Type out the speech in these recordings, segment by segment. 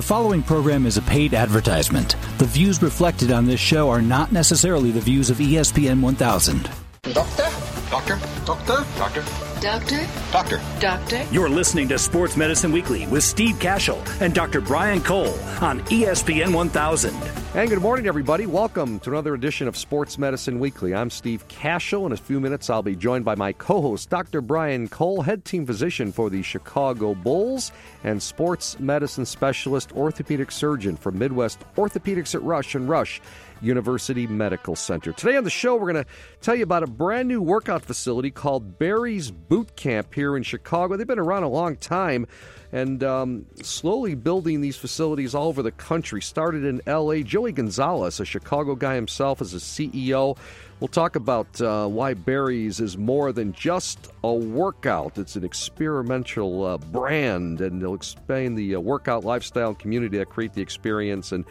The following program is a paid advertisement. The views reflected on this show are not necessarily the views of ESPN 1000. Doctor? Doctor? Doctor? Doctor? Doctor? Doctor? Doctor? You're listening to Sports Medicine Weekly with Steve Kashul and Dr. Brian Cole on ESPN 1000. And good morning, everybody. Welcome to another edition of Sports Medicine Weekly. I'm Steve Kashul. In a few minutes, I'll be joined by my co host, Dr. Brian Cole, head team physician for the Chicago Bulls and sports medicine specialist orthopedic surgeon for Midwest Orthopedics at Rush and Rush University Medical Center. Today on the show, we're going to tell you about a brand new workout facility called Barry's Boot Camp here in Chicago. They've been around a long time and um, slowly building these facilities all over the country. Started in L.A. Joey Gonzalez, a Chicago guy himself, is a CEO. We'll talk about uh, why Barry's is more than just a workout. It's an experimental uh, brand, and they'll explain the uh, workout lifestyle community that create the experience and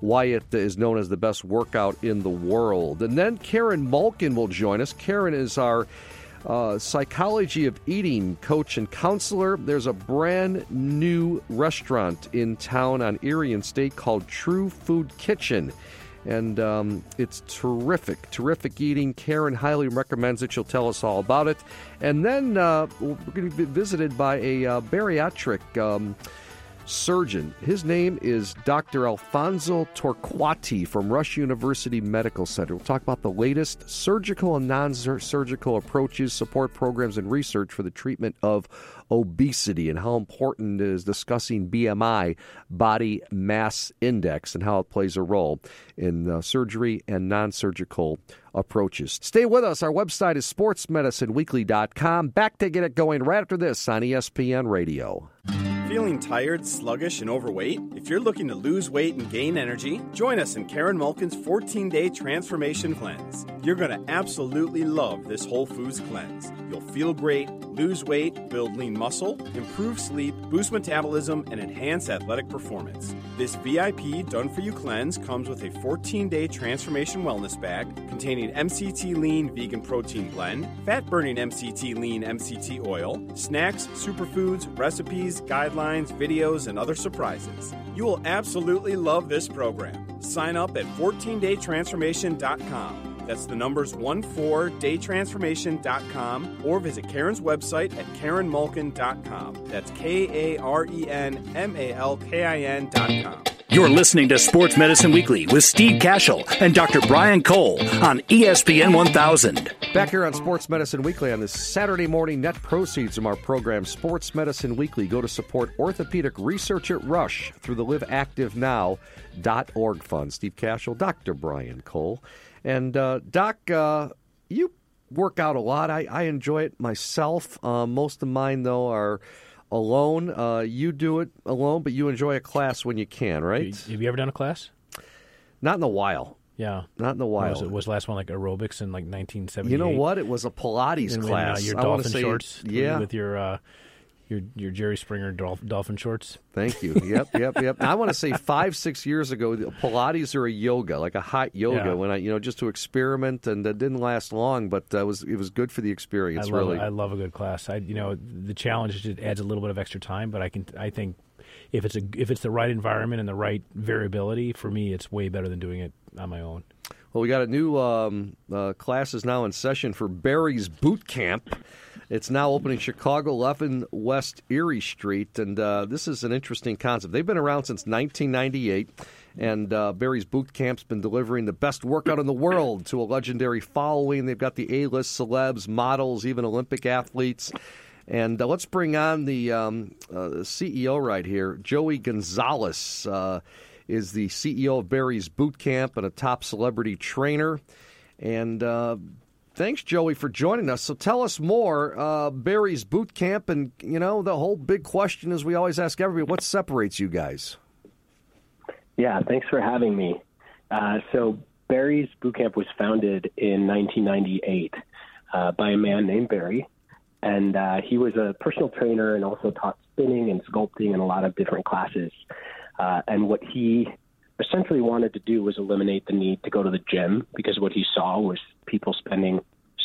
why it is known as the best workout in the world. And then Karen Malkin will join us. Karen is our uh, psychology of eating coach and counselor. There's a brand new restaurant in town on Erie and State called True Food Kitchen. And um, it's terrific, terrific eating. Karen highly recommends it. She'll tell us all about it. And then uh, we're going to be visited by a uh, bariatric um, surgeon. His name is Dr. Alfonso Torquati from Rush University Medical Center. We'll talk about the latest surgical and non surgical approaches, support programs, and research for the treatment of obesity and how important is discussing BMI, body mass index, and how it plays a role in uh, surgery and non surgical approaches. Stay with us. Our website is sportsmedicineweekly.com. Back to get it going right after this on ESPN Radio. Feeling tired, sluggish, and overweight? If you're looking to lose weight and gain energy, join us in Karen Malkin's 14 day transformation cleanse. You're going to absolutely love this Whole Foods cleanse. You'll feel great, lose weight, build lean muscle, improve sleep, boost metabolism, and enhance athletic performance. This VIP done for you cleanse comes with a 14 day transformation wellness bag containing MCT lean vegan protein blend, fat burning MCT lean MCT oil, snacks, superfoods, recipes, guidelines, videos, and other surprises. You will absolutely love this program. Sign up at 14daytransformation.com. That's the numbers 14daytransformation.com or visit Karen's website at karenmalkin.com. That's K A R E N M A L K I N.com. You're listening to Sports Medicine Weekly with Steve Kashul and Dr. Brian Cole on ESPN 1000. Back here on Sports Medicine Weekly on this Saturday morning, net proceeds from our program, Sports Medicine Weekly, go to support orthopedic research at Rush through the liveactivenow.org fund. Steve Kashul, Dr. Brian Cole. And uh, Doc, uh, you work out a lot. I, I enjoy it myself. Uh, most of mine, though, are alone. Uh, you do it alone, but you enjoy a class when you can, right? Have you ever done a class? Not in a while. Yeah, not in a while. Was, it, was the last one like aerobics in like 1970? You know what? It was a Pilates and class. Uh, your I dolphin shorts, yeah, with your uh, your your Jerry Springer dolphin shorts. Thank you. Yep, yep, yep. I want to say five, six years ago, Pilates or a yoga, like a hot yoga, Yeah. when I, you know, just to experiment, and that didn't last long, but uh, was it was good for the experience. I love really, I love a good class. I you know the challenge is it adds a little bit of extra time, but I can I think if it's a if it's the right environment and the right variability for me, it's way better than doing it on my own. Well, we got a new um, uh, class is now in session for Barry's Boot Camp. It's now opening Chicago, 11 West Erie Street, and uh, this is an interesting concept. They've been around since 1998, and uh, Barry's Boot Camp's been delivering the best workout in the world to a legendary following. They've got the A-list celebs, models, even Olympic athletes. And uh, let's bring on the um, uh, CEO right here, Joey Gonzalez. Uh, is the CEO of Barry's Boot Camp and a top celebrity trainer. And uh, thanks, Joey, for joining us. So tell us more, uh, Barry's Boot Camp, and you know the whole big question is we always ask everybody, what separates you guys? Yeah, thanks for having me. Uh, so Barry's Boot Camp was founded in 1998 uh, by a man named Barry, and uh, he was a personal trainer and also taught spinning and sculpting and a lot of different classes. Uh, and what he essentially wanted to do was eliminate the need to go to the gym because what he saw was people spending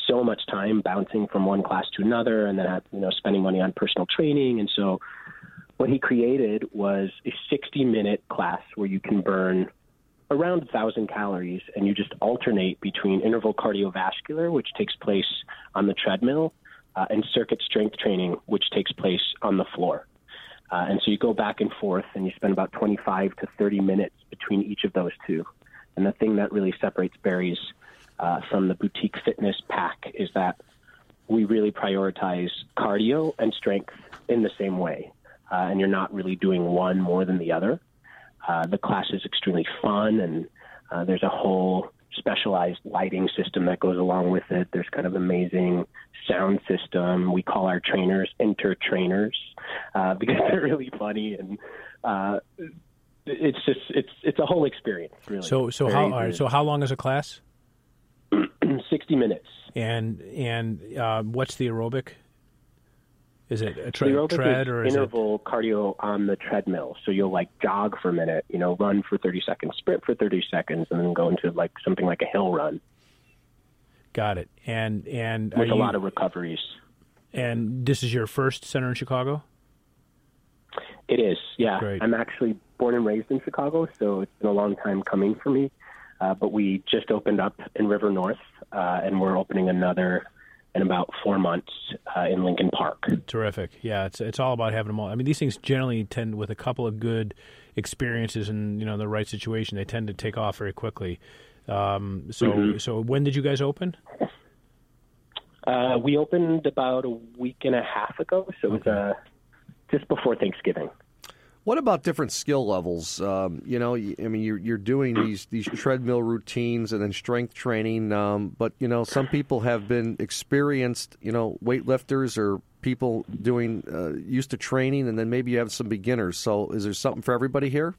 so much time bouncing from one class to another and then you know spending money on personal training and so what he created was a 60 minute class where you can burn around 1,000 calories and you just alternate between interval cardiovascular, which takes place on the treadmill, uh, and circuit strength training, which takes place on the floor. Uh, and so you go back and forth and you spend about 25 to 30 minutes between each of those two. And the thing that really separates Barry's uh, from the boutique fitness pack is that we really prioritize cardio and strength in the same way. Uh, and you're not really doing one more than the other. Uh, the class is extremely fun, and uh, there's a whole specialized lighting system that goes along with it. There's kind of amazing sound system. We call our trainers inter trainers uh, because they're really funny and uh, it's just it's it's a whole experience. Really. So so how all right, so how long is a class? Sixty minutes. And and uh, what's the aerobic? Is it a tre- tread or is interval it... cardio on the treadmill? So you'll like jog for a minute, you know, run for thirty seconds, sprint for thirty seconds, and then go into like something like a hill run. Got it. And and with a you... lot of recoveries. And this is your first center in Chicago. It is, yeah. Great. I'm actually born and raised in Chicago, so it's been a long time coming for me. Uh, but we just opened up in River North, uh, and we're opening another in about four months uh, in Lincoln Park. Terrific. Yeah, it's it's all about having them all. I mean, these things generally tend with a couple of good experiences and you know the right situation, they tend to take off very quickly. Um, so Mm-hmm. so when did you guys open? Uh, we opened about a week and a half ago, so it was uh, just before Thanksgiving. What about different skill levels? Um, you know, I mean, you're you're doing these these treadmill routines and then strength training, um, but you know, some people have been experienced, you know, weightlifters or people doing uh, used to training, and then maybe you have some beginners. So, is there something for everybody here?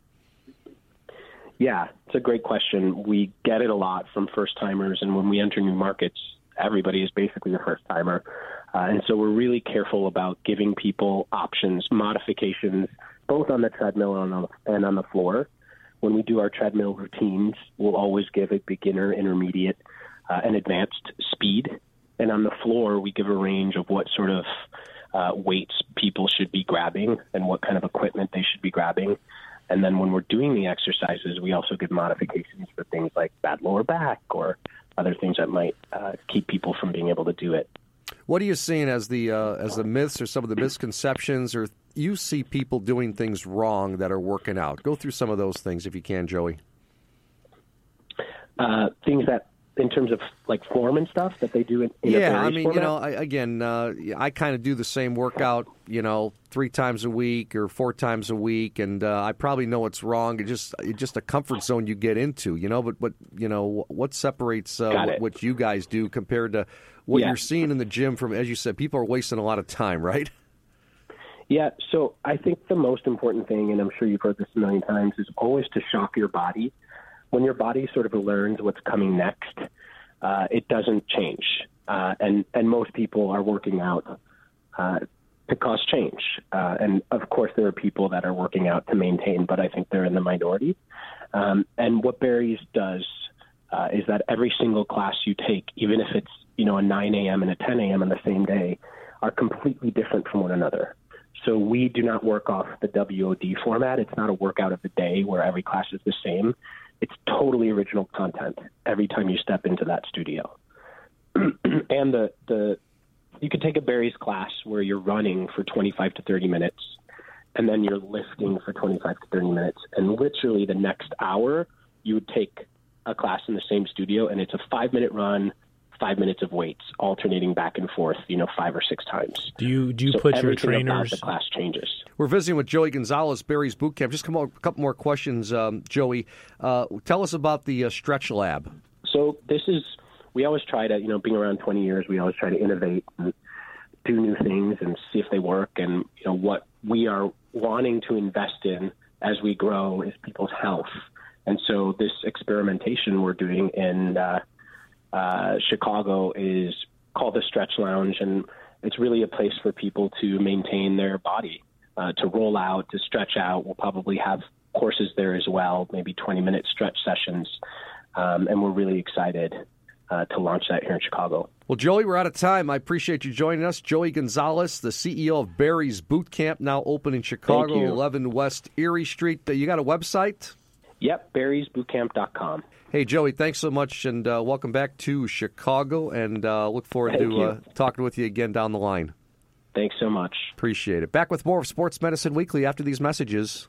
Yeah, it's a great question. We get it a lot from first timers, and when we enter new markets, everybody is basically a first timer. Uh, and so we're really careful about giving people options, modifications, both on the treadmill and on the, and on the floor. When we do our treadmill routines, we'll always give a beginner, intermediate, uh, and advanced speed. And on the floor, we give a range of what sort of uh, weights people should be grabbing and what kind of equipment they should be grabbing. And then when we're doing the exercises, we also give modifications for things like bad lower back or other things that might uh, keep people from being able to do it. What are you seeing as the uh, as the myths or some of the misconceptions, or you see people doing things wrong that are working out? Go through some of those things if you can, Joey. Uh, things that, in terms of like form and stuff, that they do in, in yeah, I mean, format? you know, I, again, uh, I kind of do the same workout, you know, three times a week or four times a week, and uh, I probably know it's wrong. It's just it's just a comfort zone you get into, you know. But but you know, what separates uh, what, what you guys do compared to what Yeah. you're seeing in the gym? From as you said, people are wasting a lot of time, right? Yeah, so I think the most important thing, and I'm sure you've heard this a million times, is always to shock your body. When your body sort of learns what's coming next, uh, it doesn't change. Uh, and, and most people are working out uh, to cause change. Uh, and of course, there are people that are working out to maintain, but I think they're in the minority. Um, and what Barry's does uh, is that every single class you take, even if it's you know a 9 a.m. and a 10 a.m. on the same day, are completely different from one another. So we do not work off the WOD format. It's not a workout of the day where every class is the same. It's totally original content every time you step into that studio. and the the you could take a Barry's class where you're running for 25 to 30 minutes, and then you're lifting for 25 to 30 minutes, and literally the next hour you would take a class in the same studio, and it's a five minute run, five minutes of weights, alternating back and forth, you know, five or six times. Do you do you so put your everything about trainers? the class changes. We're visiting with Joey Gonzalez, Barry's Boot Camp. Just come on, a couple more questions, um, Joey. Uh, tell us about the uh, Stretch Lab. So this is we always try to you know being around 20 years we always try to innovate and do new things and see if they work and you know what we are wanting to invest in as we grow is people's health and so this experimentation we're doing in uh, uh, Chicago is called the Stretch Lounge and it's really a place for people to maintain their body uh, to roll out to stretch out we'll probably have courses there as well maybe 20 minute stretch sessions um, and we're really excited uh, to launch that here in Chicago. Well, Joey, we're out of time. I appreciate you joining us. Joey Gonzalez, the CEO of Barry's Boot Camp, now open in Chicago, 11 West Erie Street. You got a website? Yep, barrysbootcamp.com. Hey, Joey, thanks so much, and uh, welcome back to Chicago, and uh, look forward Thank to uh, talking with you again down the line. Thanks so much. Appreciate it. Back with more of Sports Medicine Weekly after these messages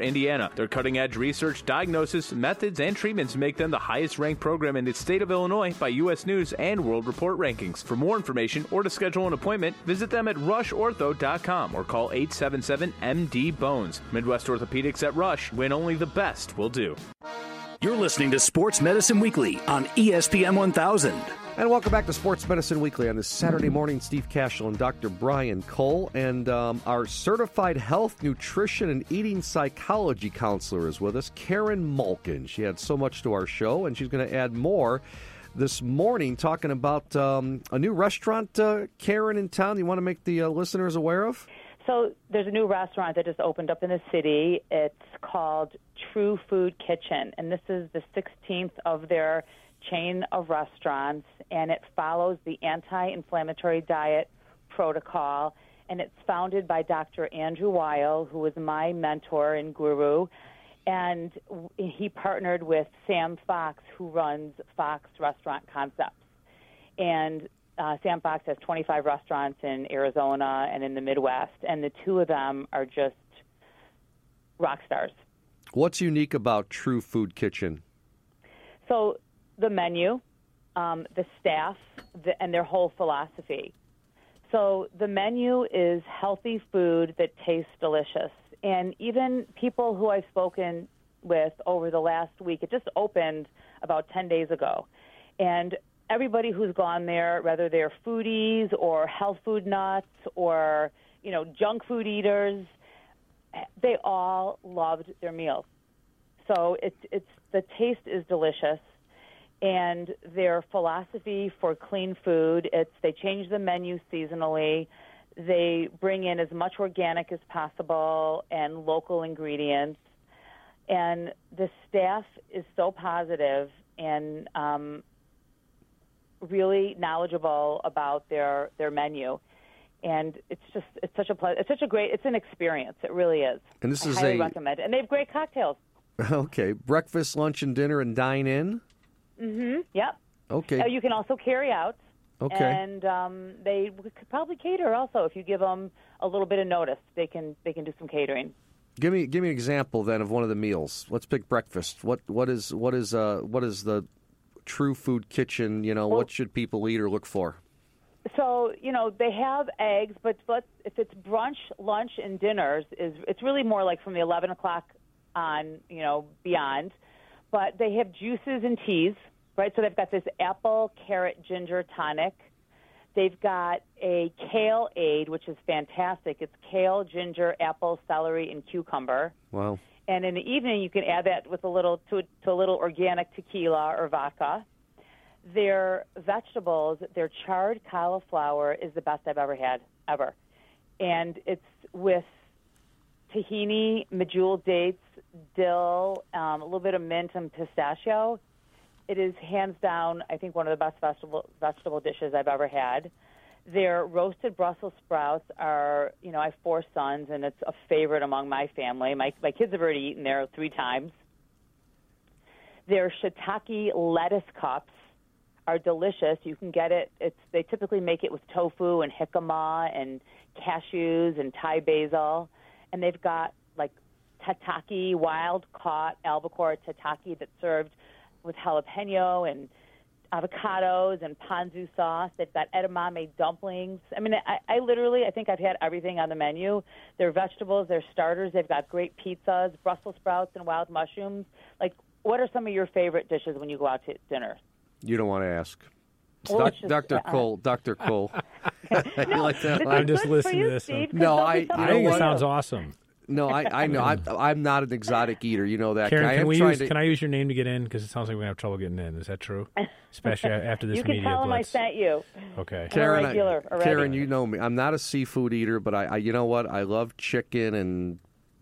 Indiana. Their cutting edge research, diagnosis, methods, and treatments make them the highest ranked program in the state of Illinois by U.S. News and World Report rankings. For more information or to schedule an appointment, visit them at rushortho.com or call 877 MD Bones. Midwest Orthopedics at Rush, when only the best will do. You're listening to Sports Medicine Weekly on ESPN 1000. And welcome back to Sports Medicine Weekly on this Saturday morning. Steve Kashul and Dr. Brian Cole, and um, our certified health, nutrition, and eating psychology counselor is with us, Karen Malkin. She had so much to our show, and she's going to add more this morning, talking about um, a new restaurant, uh, Karen, in town. You want to make the uh, listeners aware of? So there's a new restaurant that just opened up in the city. It's called True Food Kitchen, and this is the 16th of their chain of restaurants, and it follows the anti inflammatory diet protocol. And it's founded by Dr. Andrew Weil, who was my mentor and guru. And he partnered with Sam Fox, who runs Fox Restaurant Concepts. And uh, Sam Fox has 25 restaurants in Arizona and in the Midwest, and the two of them are just rock stars. What's unique about True Food Kitchen? So the menu, um, the staff, the, and their whole philosophy. So the menu is healthy food that tastes delicious. And even people who I've spoken with over the last week, it just opened about 10 days ago. And everybody who's gone there, whether they're foodies or health food nuts or, you know, junk food eaters, they all loved their meals. So it's, it's, the taste is delicious and their philosophy for clean food. It's they change the menu seasonally. They bring in as much organic as possible and local ingredients. And the staff is so positive and um, really knowledgeable about their their menu. And it's just it's such a ple- it's such a great it's an experience. It really is. And this I is highly a recommend it. and they have great cocktails. Okay. Breakfast lunch and dinner and dine in Mm-hmm. Yep. Okay. Uh, you can also carry out. Okay. And um, they could probably cater also if you give them a little bit of notice. They can they can do some catering. Give me give me an example then of one of the meals. Let's pick breakfast. What what is what is uh what is the True Food Kitchen? You know, well, what should people eat or look for? So you know they have eggs, but but if it's brunch, lunch, and dinners, is it's really more like from the eleven o'clock on, you know, beyond. But they have juices and teas right? So they've got this apple, carrot, ginger tonic. They've got a kale aid, which is fantastic. It's kale, ginger, apple, celery, and cucumber. Wow. And in the evening, you can add that with a little to, to a little organic tequila or vodka. Their vegetables, their charred cauliflower is the best I've ever had ever, and it's with tahini, medjool dates, dill, um, a little bit of mint and pistachio it is hands down, I think, one of the best vegetable vegetable dishes I've ever had. Their roasted Brussels sprouts are, you know, I have four sons, and it's a favorite among my family. My my kids have already eaten there three times. Their shiitake lettuce cups are delicious. You can get it. It's they typically make it with tofu and jicama and cashews and Thai basil, and they've got like tataki, wild caught albacore tataki that's served with jalapeno and avocados and ponzu sauce. They've got edamame dumplings. I mean, I, I literally, I think I've had everything on the menu. Their vegetables, their starters. They've got great pizzas, Brussels sprouts, and wild mushrooms. Like, what are some of your favorite dishes when you go out to dinner? You don't want to ask. Well, it's just- Dr. uh, Cole, Dr. Cole. you like I'm just listening you, to this. Steve, 'cause No, I- I think it sounds awesome. No, I, I know. I'm, I'm not an exotic eater. You know that. Karen, I can we use? to, Can I use your name to get in? Because it sounds like we're gonna have trouble getting in. Is that true? Especially after this You can media tell him I sent you. Okay. Karen, I. Karen, you know me. I'm not a seafood eater, but I, I, you know what? I love chicken and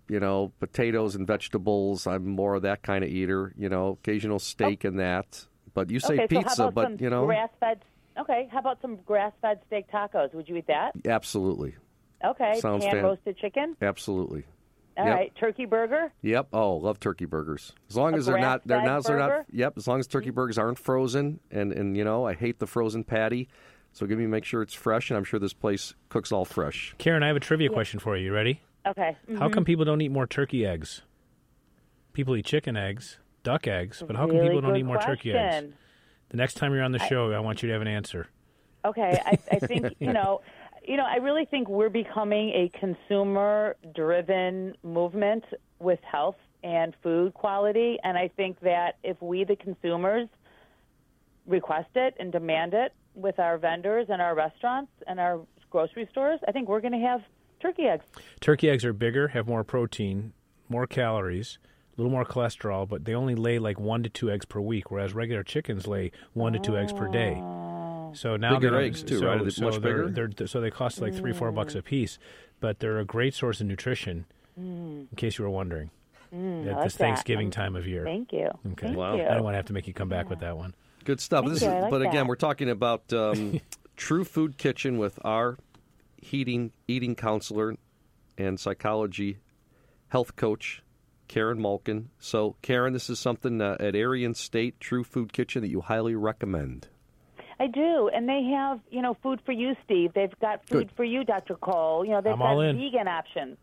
you know potatoes and vegetables. I'm more of that kind of eater. You know, occasional steak oh. and that. But you say okay, pizza, so how about but some you know, grass-fed? Okay, how about some grass-fed steak tacos? Would you eat that? absolutely, Okay, Sounds pan fan- roasted chicken. absolutely. All Yep. right, turkey burger. Yep. Oh, love turkey burgers. As long A as they're not, they're not, grass-fed they're not. Yep. As long as turkey burgers aren't frozen, and and you know, I hate the frozen patty. So give me make sure it's fresh, and I'm sure this place cooks all fresh. Karen, I have a trivia question for you. You ready? Okay. How mhm. come people don't eat more turkey eggs? People eat chicken eggs, duck eggs, but how come Really people don't eat more turkey eggs? The next time you're on the show, I want you to have an answer. Okay, I, I think you know, you know, I really think we're becoming a consumer-driven movement with health and food quality, and I think that if we, the consumers, request it and demand it with our vendors and our restaurants and our grocery stores, I think we're going to have turkey eggs. Turkey eggs are bigger, have more protein, more calories, a little more cholesterol, but they only lay like one to two eggs per week, whereas regular chickens lay one to two eggs per day. Ah. So now Bigger they're- eggs, too, so, right? They so much they're, bigger? They're, so they cost like three, four bucks a piece, but they're a great source of nutrition. In case you were wondering, at this like that. Thanksgiving time of year. Thank you. Okay. Thank Wow. you. I don't want to have to make you come back with that one. Good stuff. Thank This you. is- like but again, that. we're talking about um, True Food Kitchen with our heating eating counselor and psychology health coach, Karen Malkin. So, Karen, this is something uh, at Erie and State True Food Kitchen that you highly recommend. I do, and they have you know food for you, Steve. They've got food Good. for you, Dr. Cole. You know they've I'm got all in. vegan options,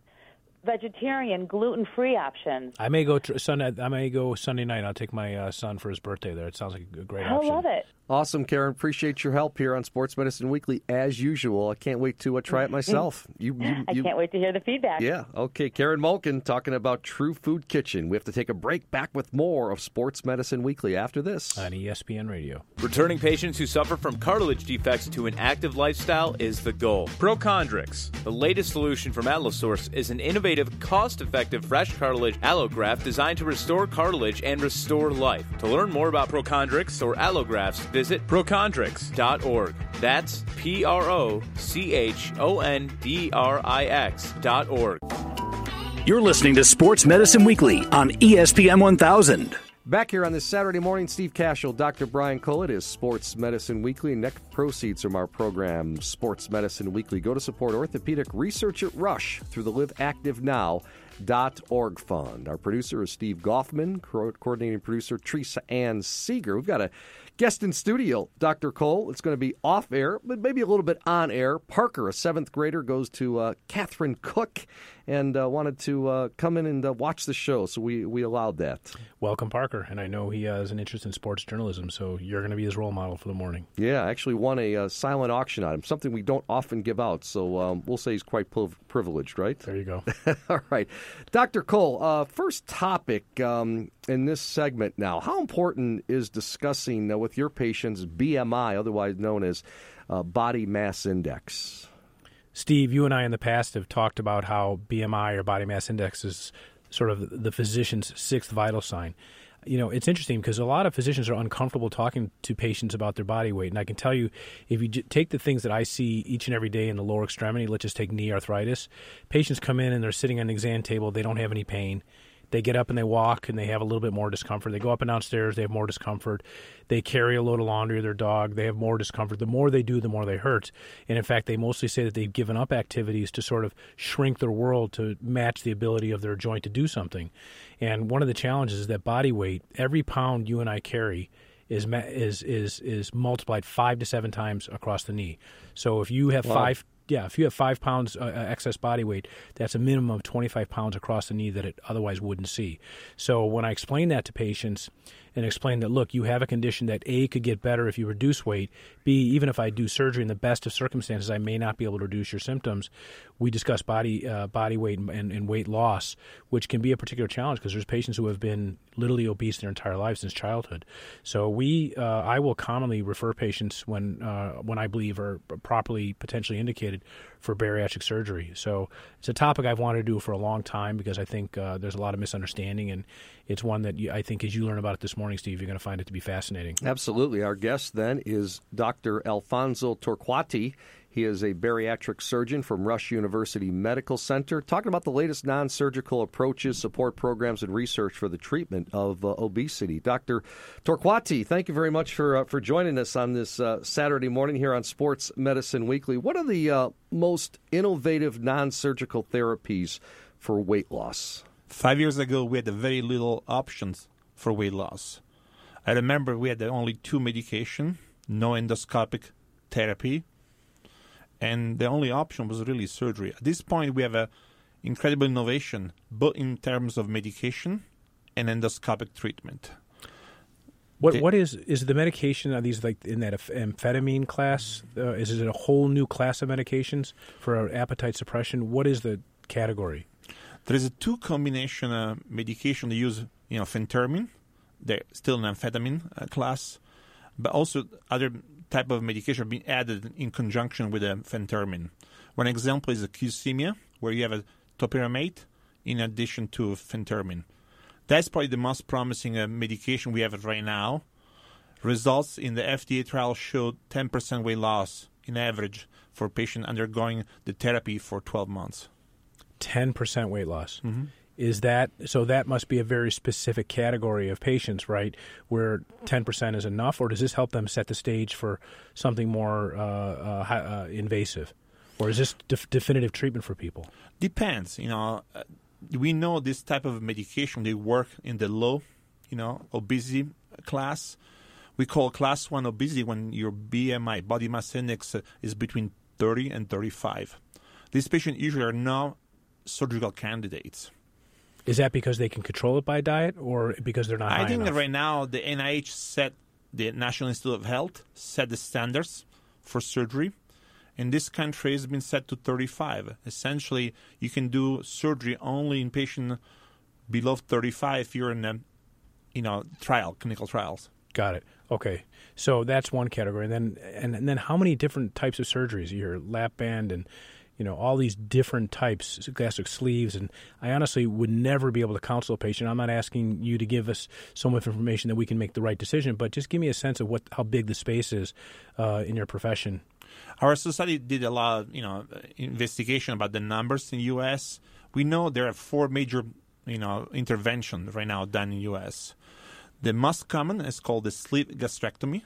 vegetarian, gluten free options. I may go tr- Sunday. I may go Sunday night. I'll take my uh, son for his birthday there. It sounds like a great option. I option. love it. Awesome, Karen. Appreciate your help here on Sports Medicine Weekly as usual. I can't wait to uh, try it myself. You, you, I can't wait to hear the feedback. Yeah. Okay. Karen Malkin talking about True Food Kitchen. We have to take a break. Back with more of Sports Medicine Weekly after this. on ESPN Radio. Returning patients who suffer from cartilage defects to an active lifestyle is the goal. Prochondrix, the latest solution from Allosource, is an innovative, cost-effective fresh cartilage allograft designed to restore cartilage and restore life. To learn more about Prochondrix or allografts, visit prochondrix.org. That's P R O C H O N D R I X dot org. You're listening to Sports Medicine Weekly on ESPN 1000. Back here on this Saturday morning, Steve Kashul, Dr. Brian Cole. It is Sports Medicine Weekly. Net proceeds from our program, Sports Medicine Weekly, go to support orthopedic research at Rush through the Live Active Now. Org fund. Our producer is Steve Goffman, co- coordinating producer Teresa Ann Seeger. We've got a guest in studio, Dr. Cole. It's going to be off air, but maybe a little bit on air. Parker, a seventh grader, goes to uh, Catherine Cook and uh, wanted to uh, come in and uh, watch the show, so we, we allowed that. Welcome, Parker. And I know he has an interest in sports journalism, so you're going to be his role model for the morning. Yeah, I actually won a uh, silent auction item, something we don't often give out. So um, we'll say he's quite priv- privileged, right? There you go. All right. Dr. Cole, uh, first topic um, in this segment now. How important is discussing uh, with your patients BMI, otherwise known as uh, body mass index? Steve, you and I in the past have talked about how BMI or body mass index is sort of the physician's sixth vital sign. You know, it's interesting because a lot of physicians are uncomfortable talking to patients about their body weight. And I can tell you, if you j- take the things that I see each and every day in the lower extremity, let's just take knee arthritis, patients come in and they're sitting on an exam table, they don't have any pain. They get up and they walk and they have a little bit more discomfort. They go up and downstairs, they have more discomfort. They carry a load of laundry, their dog, they have more discomfort. The more they do, the more they hurt. And in fact, they mostly say that they've given up activities to sort of shrink their world to match the ability of their joint to do something. And one of the challenges is that body weight, every pound you and I carry, is is is is multiplied five to seven times across the knee. So if you have five yeah, if you have five pounds uh, uh, excess body weight, that's a minimum of 25 pounds across the knee that it otherwise wouldn't see. So when I explain that to patients and explain that, look, you have a condition that A could get better if you reduce weight, B, even if I do surgery in the best of circumstances, I may not be able to reduce your symptoms. We discuss body uh, body weight and, and, weight loss, which can be a particular challenge because there's patients who have been literally obese their entire life since childhood. So we, uh, I will commonly refer patients when uh, when I believe are properly potentially indicated for bariatric surgery. So it's a topic I've wanted to do for a long time because I think uh, there's a lot of misunderstanding, and it's one that you, I think as you learn about it this morning, Steve, you're going to find it to be fascinating. Absolutely. Our guest then is Dr. Alfonso Torquati. He is a bariatric surgeon from Rush University Medical Center, talking about the latest non surgical approaches, support programs, and research for the treatment of uh, obesity. Dr. Torquati, thank you very much for, uh, for joining us on this uh, Saturday morning here on Sports Medicine Weekly. What are the uh, most innovative non surgical therapies for weight loss? Five years ago, we had very little options for weight loss. I remember we had only two medication, no endoscopic therapy, and the only option was really surgery. At this point, we have a incredible innovation, both in terms of medication and endoscopic treatment. What the, what is is the medication? Are these like in that amphetamine class? Uh, is it a whole new class of medications for appetite suppression? What is the category? There is a two combination uh, medication. They use you know phentermine. They're still an amphetamine uh, class, but also other type of medication being added in conjunction with a phentermine. One example is Qsymia where you have a topiramate in addition to phentermine. That's probably the most promising uh, medication we have right now. Results in the FDA trial showed 10% weight loss in average for patient undergoing the therapy for 12 months. 10% weight loss. Mm-hmm is that so that must be a very specific category of patients right where 10% is enough or does this help them set the stage for something more uh, uh, uh, invasive? Or is this def- definitive treatment for people? Depends you know uh, we know this type of medication they work in the low you know obesity class. We call class 1 obesity when your bmi body mass index uh, is between 30 and 35 these patients usually are not surgical candidates is that because they can control it by diet, or because they're not? I think right now the NIH set the National Institute of Health set the standards for surgery. In this country, it's been set to 35. Essentially, you can do surgery only in patients below 35 if you're in a, you know, trial, clinical trials. Got it. Okay, so that's one category. And then, and, and then, how many different types of surgeries? Your lap band and you know all these different types gastric sleeves and i honestly would never be able to counsel a patient. I'm not asking you to give us so much information that we can make the right decision but just give me a sense of what how big the space is uh, in your profession. Our society did a lot of you know investigation about the numbers in the us we know there are four major you know interventions right now done in the us the most common is called the sleeve gastrectomy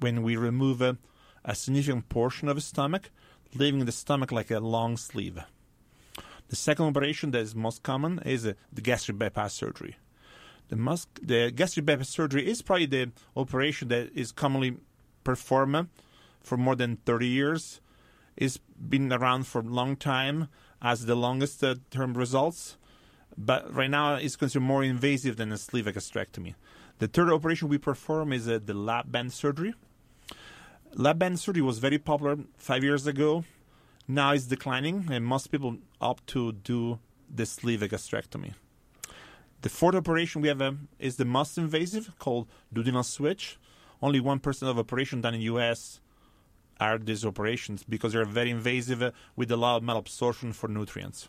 when we remove a, a significant portion of the stomach leaving the stomach like a long sleeve. The second operation that is most common is uh, the gastric bypass surgery. The, mus- the gastric bypass surgery is probably the operation that is commonly performed for more than 30 years. It's been around for a long time as the longest uh, term results, but right now it's considered more invasive than a sleeve gastrectomy. The third operation we perform is uh, the lap band surgery. Lap band surgery was very popular five years ago. Now it's declining, and most people opt to do the sleeve gastrectomy. The fourth operation we have um, is the most invasive, called duodenal switch. Only one percent of operations done in the U.S. are these operations because they're very invasive uh, with a lot of malabsorption for nutrients.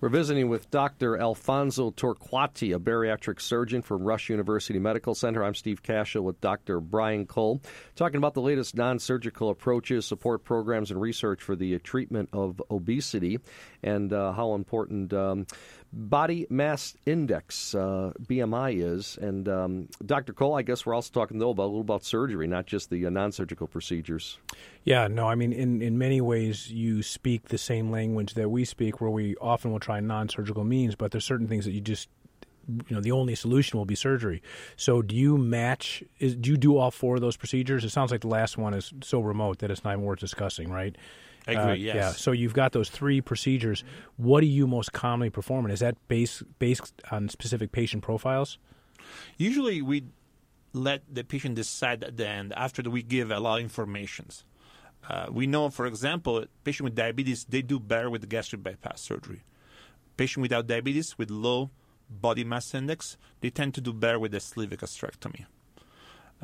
We're visiting with Dr. Alfonso Torquati, a bariatric surgeon from Rush University Medical Center. I'm Steve Kashul with Dr. Brian Cole, talking about the latest non surgical approaches, support programs, and research for the treatment of obesity and uh, how important um, body mass index, uh, BMI, is. And um, Dr. Cole, I guess we're also talking, though, about a little about surgery, not just the uh, non surgical procedures. Yeah, no, I mean, in, in many ways, you speak the same language that we speak, where we often will try non surgical means, but there's certain things that you just you know the only solution will be surgery. So do you match? Is, do you do all four of those procedures? It sounds like the last one is so remote that it's not even worth discussing, right? I agree, Uh, yes. Yeah. So you've got those three procedures. What do you most commonly perform? And is that based based on specific patient profiles? Usually, we let the patient decide at the end after we give a lot of informations. Uh, we know, for example, patient with diabetes they do better with gastric bypass surgery. Patient without diabetes with low body mass index they tend to do better with a sleeve gastrectomy.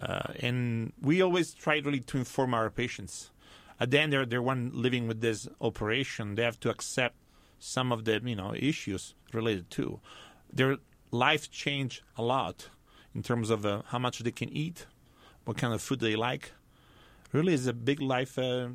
Uh, and we always try really to inform our patients. At the end, they're one living with this operation. They have to accept some of the you know issues related to their life change a lot in terms of uh, how much they can eat, what kind of food they like. Really, is a big life uh,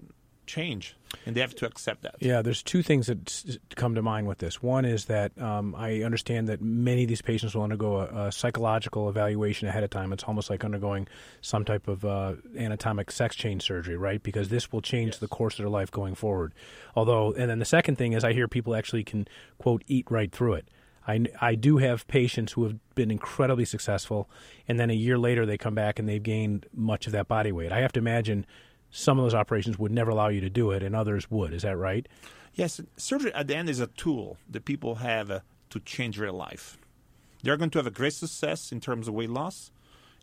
change, and they have to accept that. Yeah, there's two things that come to mind with this. One is that um, I understand that many of these patients will undergo a, a psychological evaluation ahead of time. It's almost like undergoing some type of uh, anatomic sex change surgery, right? Because this will change the course of their life going forward. Although, and then the second thing is I hear people actually can, quote, eat right through it. I, I do have patients who have been incredibly successful, and then a year later they come back and they've gained much of that body weight. I have to imagine some of those operations would never allow you to do it, and others would. Is that right? Yes, surgery at the end is a tool that people have uh, to change their life. They're going to have a great success in terms of weight loss.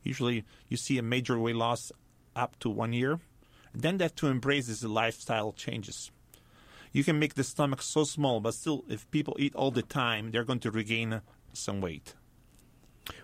Usually, you see a major weight loss up to one year. Then they have to embrace these lifestyle changes. You can make the stomach so small, but still, if people eat all the time, they're going to regain some weight.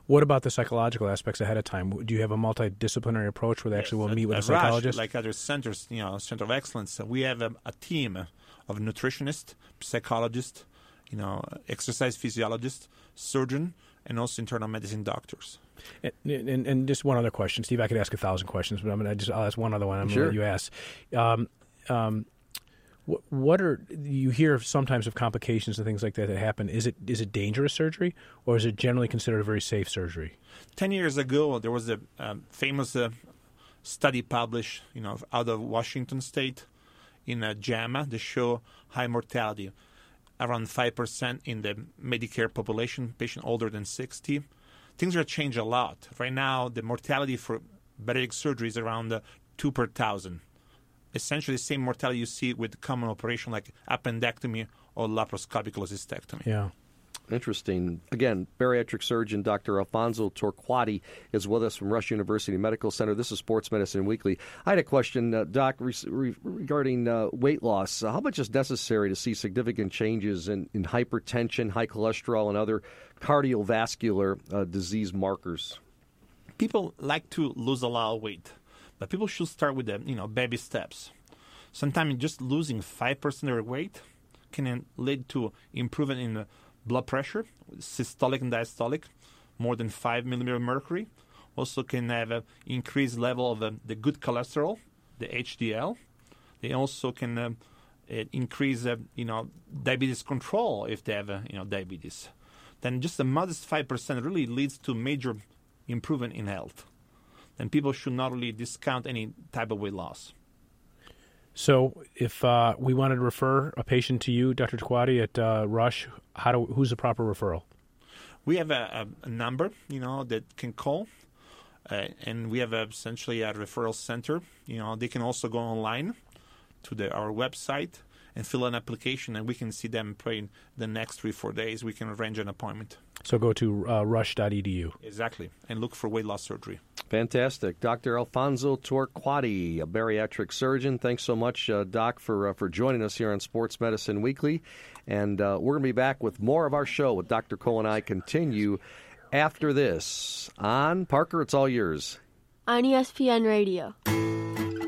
What about the psychological aspects ahead of time? Do you have a multidisciplinary approach where they actually will At- meet with a at Rush, psychologist? like other centers, you know, center of excellence, we have a, a team of nutritionists, psychologists, you know, exercise physiologists, surgeon, and also internal medicine doctors. And, and, and just one other question, Steve. I could ask a thousand questions, but I'm gonna just I'll ask one other one. I'm Sure. gonna let you ask. Um, um, what, what are you hear sometimes of complications and things like that that happen? Is it is it dangerous surgery, or is it generally considered a very safe surgery? Ten years ago, there was a um, famous uh, study published, you know, out of Washington State in uh, JAMA that show high mortality, around five percent in the Medicare population, patient older than sixty. Things have changed a lot. Right now, the mortality for bariatric surgery is around uh, two per thousand. Essentially, the same mortality you see with common operation like appendectomy or laparoscopic cholecystectomy. Yeah. Interesting. Again, bariatric surgeon Dr. Alfonso Torquati is with us from Rush University Medical Center. This is Sports Medicine Weekly. I had a question, uh, Doc, re- re- regarding uh, weight loss. Uh, how much is necessary to see significant changes in, in hypertension, high cholesterol, and other cardiovascular uh, disease markers? people like to lose a lot of weight, but people should start with the you know baby steps. Sometimes just losing five percent of their weight can lead to improvement in blood pressure, systolic and diastolic, more than five millimeter mercury. Also can have an increased level of the, the good cholesterol, the HDL. They also can uh, uh, increase uh, you know diabetes control if they have uh, you know diabetes. Then just a modest five percent really leads to major improvement in health. Then people should not really discount any type of weight loss. So, if uh, we wanted to refer a patient to you, Dr. Torquati at uh, Rush, how do who's the proper referral? We have a, a, number, you know, that can call, uh, and we have a, essentially a referral center. You know, they can also go online to the, our website and fill an application, and we can see them probably the next three four days. We can arrange an appointment. So go to uh, rush.edu. Exactly, and look for weight loss surgery. Fantastic. Dr. Alfonso Torquati, a bariatric surgeon. Thanks so much, uh, Doc, for, uh, for joining us here on Sports Medicine Weekly. And uh, we're going to be back with more of our show with Dr. Cole and I continue after this on Parker. It's all yours. on ESPN Radio.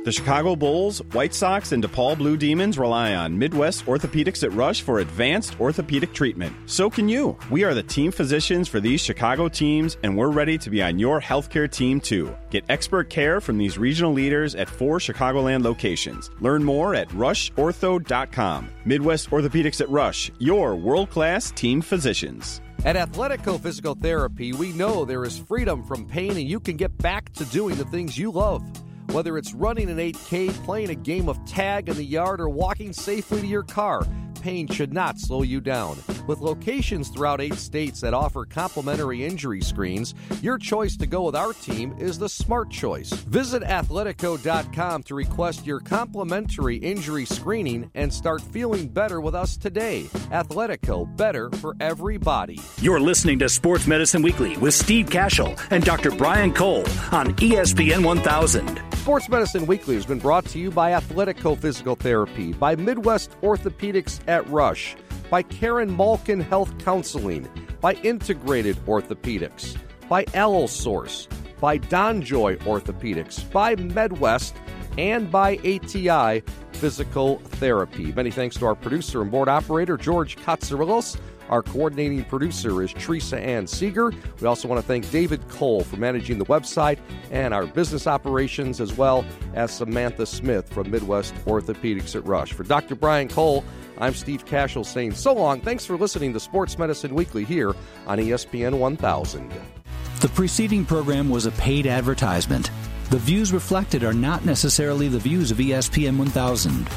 The Chicago Bulls, White Sox, and DePaul Blue Demons rely on Midwest Orthopedics at Rush for advanced orthopedic treatment. So can you. We are the team physicians for these Chicago teams, and we're ready to be on your healthcare team too. Get expert care from these regional leaders at four Chicagoland locations. Learn more at rushortho.com. Midwest Orthopedics at Rush, your world class team physicians. At Athletico Physical Therapy, we know there is freedom from pain and you can get back to doing the things you love. Whether it's running an 8K, playing a game of tag in the yard, or walking safely to your car, pain should not slow you down. With locations throughout eight states that offer complimentary injury screens, your choice to go with our team is the smart choice. Visit athletico.com to request your complimentary injury screening and start feeling better with us today. Athletico, better for everybody. You're listening to Sports Medicine Weekly with Steve Kashul and Dr. Brian Cole on ESPN 1000. Sports Medicine Weekly has been brought to you by Athletico Physical Therapy, by Midwest Orthopedics at Rush, by Karen Malkin Health Counseling, by Integrated Orthopedics, by Allosource, Source, by Donjoy Orthopedics, by MedWest, and by ATI Physical Therapy. Many thanks to our producer and board operator, George Katsarilos. Our coordinating producer is Teresa Ann Seeger. We also want to thank David Cole for managing the website and our business operations, as well as Samantha Smith from Midwest Orthopedics at Rush. For Dr. Brian Cole, I'm Steve Kashul saying so long. Thanks for listening to Sports Medicine Weekly here on ESPN 1000. The preceding program was a paid advertisement. The views reflected are not necessarily the views of ESPN 1000.